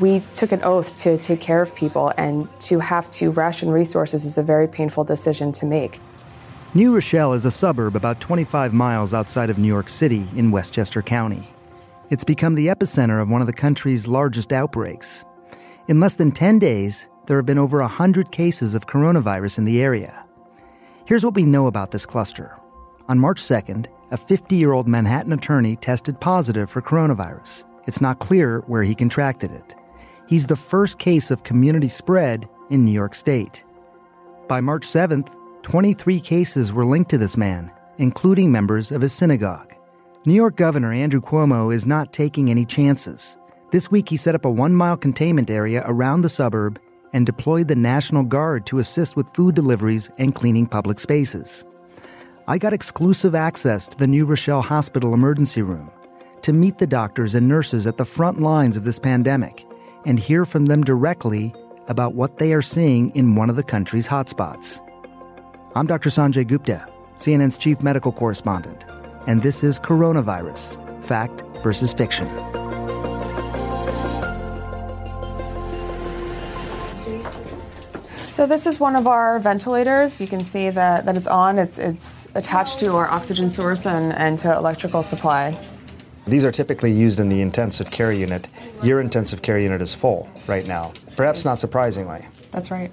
We took an oath to take care of people, and to have to ration resources is a very painful decision to make. New Rochelle is a suburb about 25 miles outside of New York City in Westchester County. It's become the epicenter of one of the country's largest outbreaks. In less than 10 days, there have been over 100 cases of coronavirus in the area. Here's what we know about this cluster. On March 2nd, a 50 year old Manhattan attorney tested positive for coronavirus. It's not clear where he contracted it. He's the first case of community spread in New York State. By March 7th, 23 cases were linked to this man, including members of his synagogue. New York Governor Andrew Cuomo is not taking any chances. This week, he set up a one mile containment area around the suburb and deployed the National Guard to assist with food deliveries and cleaning public spaces. I got exclusive access to the New Rochelle Hospital emergency room to meet the doctors and nurses at the front lines of this pandemic and hear from them directly about what they are seeing in one of the country's hotspots. I'm Dr. Sanjay Gupta, CNN's chief medical correspondent, and this is Coronavirus Fact versus Fiction. So this is one of our ventilators. You can see that, that it's on. It's, it's attached to our oxygen source and, and to electrical supply. These are typically used in the intensive care unit. Your intensive care unit is full right now, perhaps not surprisingly. That's right.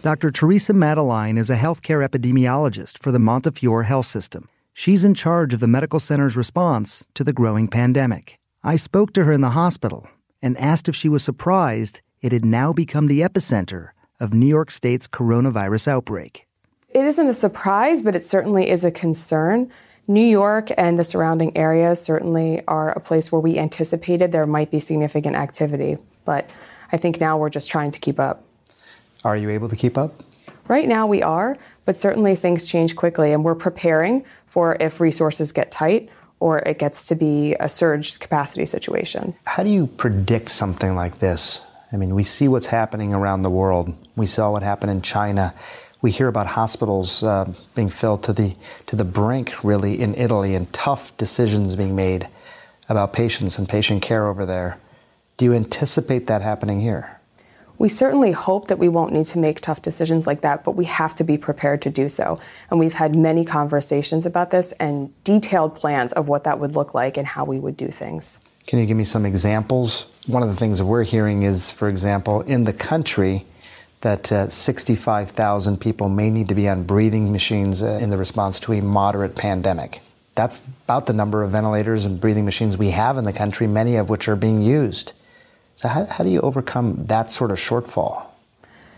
Dr. Theresa Madaline is a healthcare epidemiologist for the Montefiore Health System. She's in charge of the medical center's response to the growing pandemic. I spoke to her in the hospital and asked if she was surprised it had now become the epicenter of New York State's coronavirus outbreak. It isn't a surprise, but it certainly is a concern. New York and the surrounding areas certainly are a place where we anticipated there might be significant activity, but I think now we're just trying to keep up. Are you able to keep up? Right now we are, but certainly things change quickly, and we're preparing for if resources get tight or it gets to be a surge capacity situation. How do you predict something like this? I mean, we see what's happening around the world. We saw what happened in China we hear about hospitals uh, being filled to the to the brink, really, in Italy, and tough decisions being made about patients and patient care over there. Do you anticipate that happening here? We certainly hope that we won't need to make tough decisions like that, but we have to be prepared to do so. And we've had many conversations about this and detailed plans of what that would look like and how we would do things. Can you give me some examples? One of the things that we're hearing is, for example, in the country, that uh, 65,000 people may need to be on breathing machines uh, in the response to a moderate pandemic. That's about the number of ventilators and breathing machines we have in the country, many of which are being used. So, how, how do you overcome that sort of shortfall?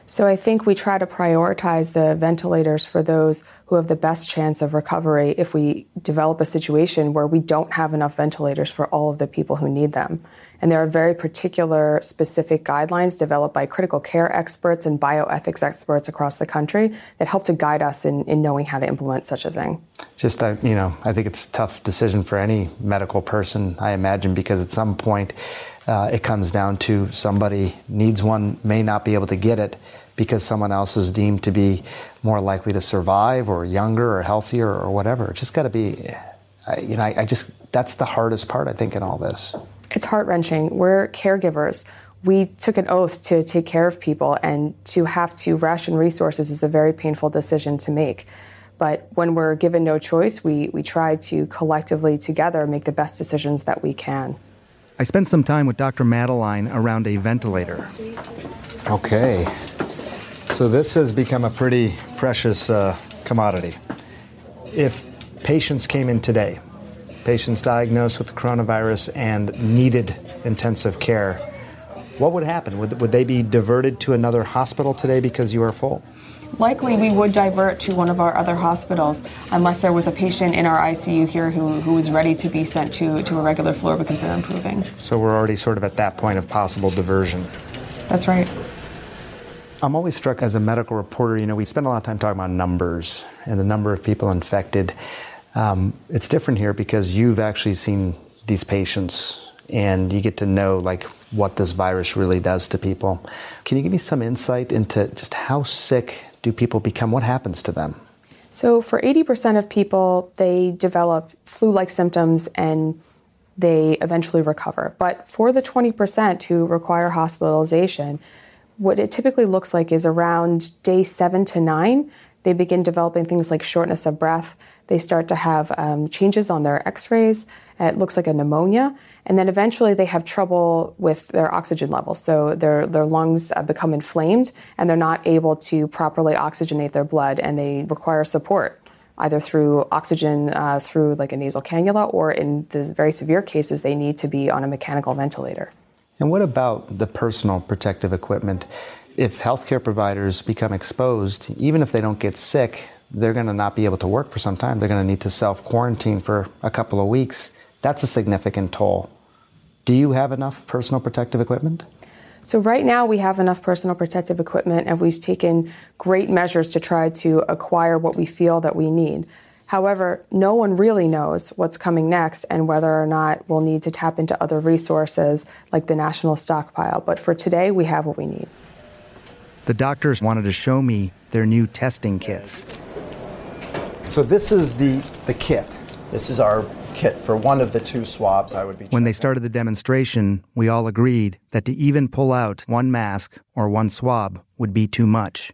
So I think we try to prioritize the ventilators for those who have the best chance of recovery if we develop a situation where we don't have enough ventilators for all of the people who need them. And there are very particular specific guidelines developed by critical care experts and bioethics experts across the country that help to guide us in, in knowing how to implement such a thing. Just, uh, you know, I think it's a tough decision for any medical person, I imagine, because at some point, uh, it comes down to somebody needs one, may not be able to get it because someone else is deemed to be more likely to survive or younger or healthier or whatever. It's just got to be, you know, I, I just, that's the hardest part, I think, in all this. It's heart wrenching. We're caregivers. We took an oath to take care of people, and to have to ration resources is a very painful decision to make. But when we're given no choice, we, we try to collectively together make the best decisions that we can. I spent some time with Dr. Madaline around a ventilator. Okay. So this has become a pretty precious uh, commodity. If patients came in today, patients diagnosed with the coronavirus and needed intensive care, what would happen? Would, would they be diverted to another hospital today because you are full? Likely, we would divert to one of our other hospitals unless there was a patient in our ICU here who, who was ready to be sent to, to a regular floor because they're improving. So we're already sort of at that point of possible diversion. That's right. I'm always struck as a medical reporter, you know, we spend a lot of time talking about numbers and the number of people infected. Um, it's different here because you've actually seen these patients and you get to know like what this virus really does to people. Can you give me some insight into just how sick do people become? What happens to them? So, for 80% of people, they develop flu like symptoms and they eventually recover. But for the 20% who require hospitalization, what it typically looks like is around day seven to nine, they begin developing things like shortness of breath. They start to have um, changes on their x rays. It looks like a pneumonia. And then eventually they have trouble with their oxygen levels. So their, their lungs uh, become inflamed and they're not able to properly oxygenate their blood and they require support either through oxygen uh, through like a nasal cannula or in the very severe cases they need to be on a mechanical ventilator. And what about the personal protective equipment? If healthcare providers become exposed, even if they don't get sick, they're going to not be able to work for some time. They're going to need to self quarantine for a couple of weeks. That's a significant toll. Do you have enough personal protective equipment? So, right now, we have enough personal protective equipment, and we've taken great measures to try to acquire what we feel that we need. However, no one really knows what's coming next and whether or not we'll need to tap into other resources like the national stockpile. But for today, we have what we need. The doctors wanted to show me their new testing kits. So, this is the, the kit. This is our kit for one of the two swabs I would be. When they started the demonstration, we all agreed that to even pull out one mask or one swab would be too much.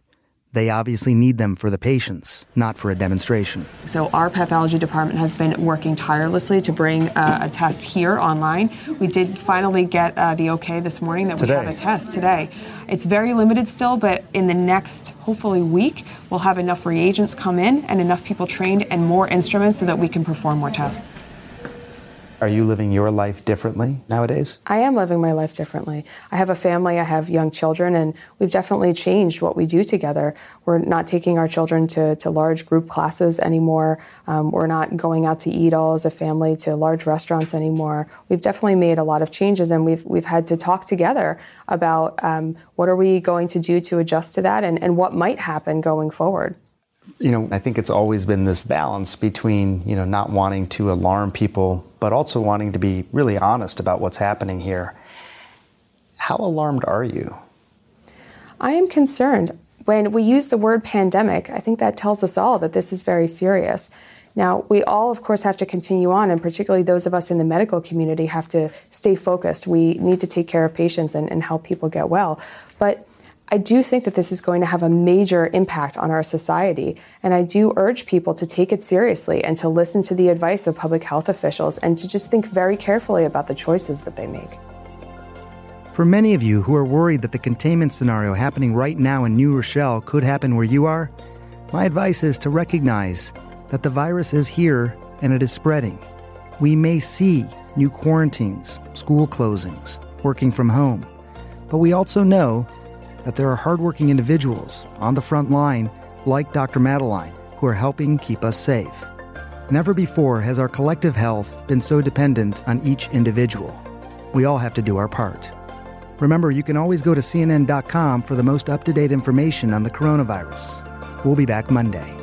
They obviously need them for the patients, not for a demonstration. So, our pathology department has been working tirelessly to bring uh, a test here online. We did finally get uh, the okay this morning that today. we have a test today. It's very limited still, but in the next, hopefully, week, we'll have enough reagents come in and enough people trained and more instruments so that we can perform more tests. Are you living your life differently nowadays? I am living my life differently. I have a family, I have young children, and we've definitely changed what we do together. We're not taking our children to, to large group classes anymore. Um, we're not going out to eat all as a family to large restaurants anymore. We've definitely made a lot of changes, and we've, we've had to talk together about um, what are we going to do to adjust to that and, and what might happen going forward you know, I think it's always been this balance between, you know, not wanting to alarm people, but also wanting to be really honest about what's happening here. How alarmed are you? I am concerned. When we use the word pandemic, I think that tells us all that this is very serious. Now, we all, of course, have to continue on, and particularly those of us in the medical community have to stay focused. We need to take care of patients and, and help people get well. But I do think that this is going to have a major impact on our society, and I do urge people to take it seriously and to listen to the advice of public health officials and to just think very carefully about the choices that they make. For many of you who are worried that the containment scenario happening right now in New Rochelle could happen where you are, my advice is to recognize that the virus is here and it is spreading. We may see new quarantines, school closings, working from home, but we also know that there are hardworking individuals on the front line, like Dr. Madaline, who are helping keep us safe. Never before has our collective health been so dependent on each individual. We all have to do our part. Remember, you can always go to CNN.com for the most up to date information on the coronavirus. We'll be back Monday.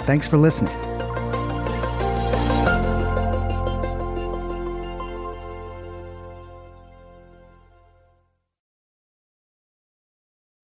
Thanks for listening.